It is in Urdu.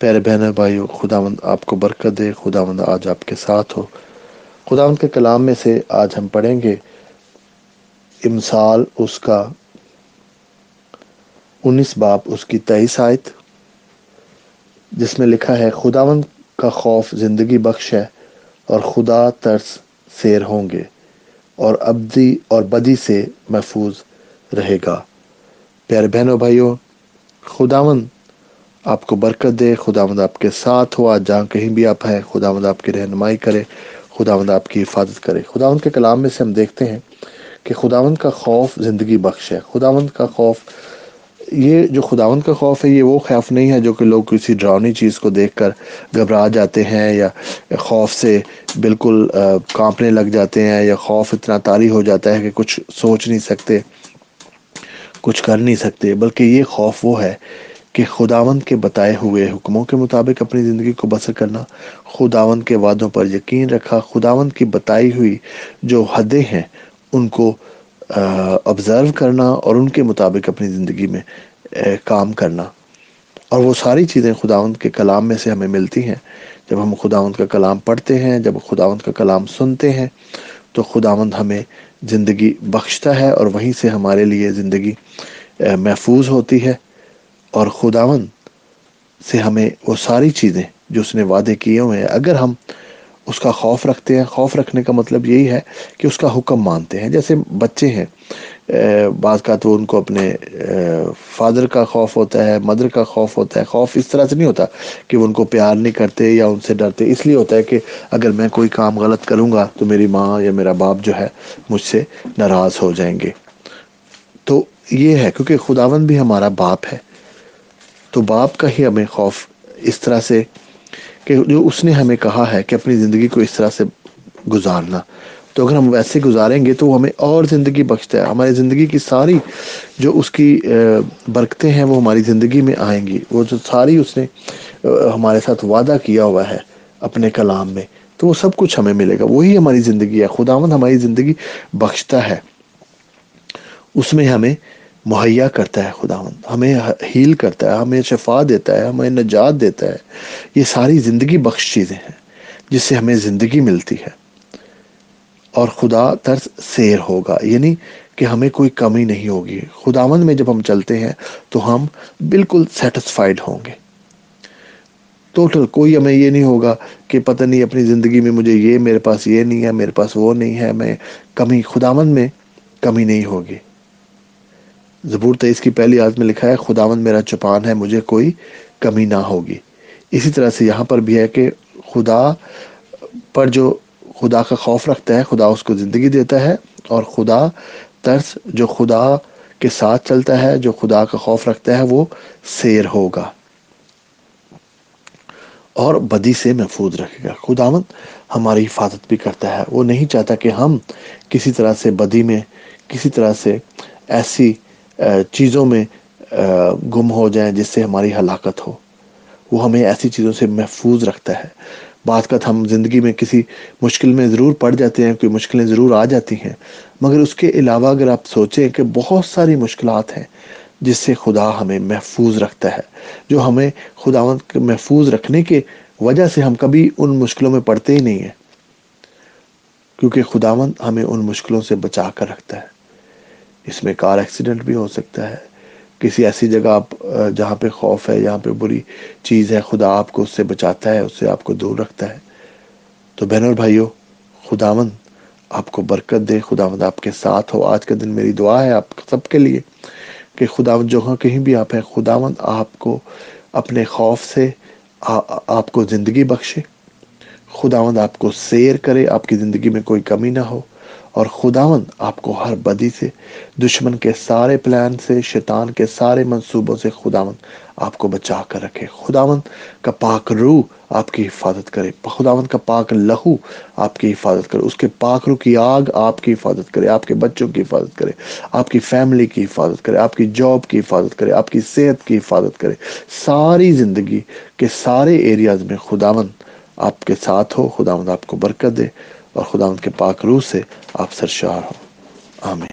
پیارے بہن بھائیو خداوند آپ کو برکت دے، خداوند آج آپ کے ساتھ ہو۔ خداوند کے کلام میں سے آج ہم پڑھیں گے امثال اس کا انیس باپ، اس کی تیئیس آیت، جس میں لکھا ہے، خداوند کا خوف زندگی بخش ہے اور خدا ترس سیر ہوں گے اور ابدی اور بدی سے محفوظ رہے گا۔ پیارے بہنوں بھائیوں، خداوند آپ کو برکت دے، خداوند آپ کے ساتھ ہو، آج جہاں کہیں بھی آپ ہیں، خداوند آپ کی رہنمائی کرے، خداوند آپ کی حفاظت کرے۔ خداوند کے کلام میں سے ہم دیکھتے ہیں کہ خداوند کا خوف زندگی بخش ہے۔ خداوند کا خوف، یہ جو خداوند کا خوف ہے، یہ وہ خوف نہیں ہے جو کہ لوگ کسی ڈراؤنی چیز کو دیکھ کر گھبرا جاتے ہیں یا خوف سے بالکل کانپنے لگ جاتے ہیں یا خوف اتنا طاری ہو جاتا ہے کہ کچھ سوچ نہیں سکتے، کچھ کر نہیں سکتے، بلکہ یہ خوف وہ ہے کہ خداوند کے بتائے ہوئے حکموں کے مطابق اپنی زندگی کو بسر کرنا، خداوند کے وعدوں پر یقین رکھا، خداوند کی بتائی ہوئی جو حدیں ہیں، ان کو آبزرو کرنا اور ان کے مطابق اپنی زندگی میں کام کرنا۔ اور وہ ساری چیزیں خداوند کے کلام میں سے ہمیں ملتی ہیں۔ جب ہم خداوند کا کلام پڑھتے ہیں، جب خداوند کا کلام سنتے ہیں، تو خداوند ہمیں زندگی بخشتا ہے اور وہیں سے ہمارے لیے زندگی محفوظ ہوتی ہے۔ اور خداون سے ہمیں وہ ساری چیزیں جو اس نے وعدے کیے ہوئے ہیں، اگر ہم اس کا خوف رکھتے ہیں، خوف رکھنے کا مطلب یہی ہے کہ اس کا حکم مانتے ہیں۔ جیسے بچے ہیں بعض کا تو ان کو اپنے فادر کا خوف ہوتا ہے، مدر کا خوف ہوتا ہے۔ خوف اس طرح سے نہیں ہوتا کہ وہ ان کو پیار نہیں کرتے یا ان سے ڈرتے۔ اس لیے ہوتا ہے کہ اگر میں کوئی کام غلط کروں گا تو میری ماں یا میرا باپ جو ہے مجھ سے ناراض ہو جائیں گے۔ تو یہ ہے، کیونکہ خداون بھی ہمارا باپ ہے۔ تو باپ کا ہی ہمیں خوف اس طرح سے کہ جو اس نے ہمیں کہا ہے کہ اپنی زندگی کو اس طرح سے گزارنا۔ تو اگر ہم ویسے گزاریں گے تو وہ ہمیں اور زندگی بخشتا ہے۔ ہماری زندگی کی ساری جو اس کی برکتیں ہیں وہ ہماری زندگی میں آئیں گی۔ وہ جو ساری اس نے ہمارے ساتھ وعدہ کیا ہوا ہے اپنے کلام میں، تو وہ سب کچھ ہمیں ملے گا۔ وہی ہماری زندگی ہے۔ خداون ہماری زندگی بخشتا ہے۔ اس میں ہمیں مہیا کرتا ہے خداوند، ہمیں ہیل کرتا ہے، ہمیں شفا دیتا ہے، ہمیں نجات دیتا ہے۔ یہ ساری زندگی بخش چیزیں ہیں جس سے ہمیں زندگی ملتی ہے۔ اور خدا ترس سیر ہوگا یعنی کہ ہمیں کوئی کمی نہیں ہوگی۔ خداوند میں جب ہم چلتے ہیں تو ہم بالکل سیٹسفائیڈ ہوں گے۔ ٹوٹل کوئی ہمیں یہ نہیں ہوگا کہ پتہ نہیں اپنی زندگی میں مجھے یہ، میرے پاس یہ نہیں ہے، میرے پاس وہ نہیں ہے، میں کمی، خداوند میں کمی نہیں ہوگی۔ زبور تیئیس کی پہلی آیت میں لکھا ہے، خداوند میرا چپان ہے، مجھے کوئی کمی نہ ہوگی۔ اسی طرح سے یہاں پر بھی ہے کہ خدا پر جو خدا کا خوف رکھتا ہے، خدا اس کو زندگی دیتا ہے اور خدا ترس جو خدا کے ساتھ چلتا ہے، جو خدا کا خوف رکھتا ہے، وہ سیر ہوگا۔ اور بدی سے محفوظ رکھے گا۔ خداوند ہماری حفاظت بھی کرتا ہے۔ وہ نہیں چاہتا کہ ہم کسی طرح سے بدی میں، کسی طرح سے ایسی چیزوں میں گم ہو جائیں جس سے ہماری ہلاکت ہو۔ وہ ہمیں ایسی چیزوں سے محفوظ رکھتا ہے۔ بعض کا ہم زندگی میں کسی مشکل میں ضرور پڑ جاتے ہیں، کوئی مشکلیں ضرور آ جاتی ہیں، مگر اس کے علاوہ اگر آپ سوچیں کہ بہت ساری مشکلات ہیں جس سے خدا ہمیں محفوظ رکھتا ہے، جو ہمیں خدا محفوظ رکھنے کے وجہ سے ہم کبھی ان مشکلوں میں پڑتے ہی نہیں ہیں، کیونکہ خداوند ہمیں ان مشکلوں سے بچا کر رکھتا ہے۔ اس میں کار ایکسیڈنٹ بھی ہو سکتا ہے۔ کسی ایسی جگہ آپ، جہاں پہ خوف ہے، جہاں پہ بری چیز ہے، خدا آپ کو اس سے بچاتا ہے، اس سے آپ کو دور رکھتا ہے۔ تو بہن اور بھائیوں خداون آپ کو برکت دے۔ خداوند آپ کے ساتھ ہو۔ آج کا دن میری دعا ہے آپ سب کے لیے کہ خداوند جو ہاں کہیں بھی آپ ہیں، خداوند آپ کو اپنے خوف سے آپ کو زندگی بخشے۔ خداوند آپ کو سیر کرے۔ آپ کی زندگی میں کوئی کمی نہ ہو۔ اور خداون آپ کو ہر بدی سے، دشمن کے سارے پلان سے، شیطان کے سارے منصوبوں سے خداون آپ کو بچا کر رکھے۔ خداون کا پاک روح آپ کی حفاظت کرے۔ خداون کا پاک لہو آپ کی حفاظت کرے۔ اس کے پاک روح کی آگ آپ کی حفاظت کرے۔ آپ کے بچوں کی حفاظت کرے۔ آپ کی فیملی کی حفاظت کرے۔ آپ کی جاب کی حفاظت کرے۔ آپ کی صحت کی حفاظت کرے۔ ساری زندگی کے سارے ایریاز میں خداون آپ کے ساتھ ہو۔ خداون آپ کو برکت دے۔ اور خدا ان کے پاک روح سے آپ سرشار ہوں۔ آمین۔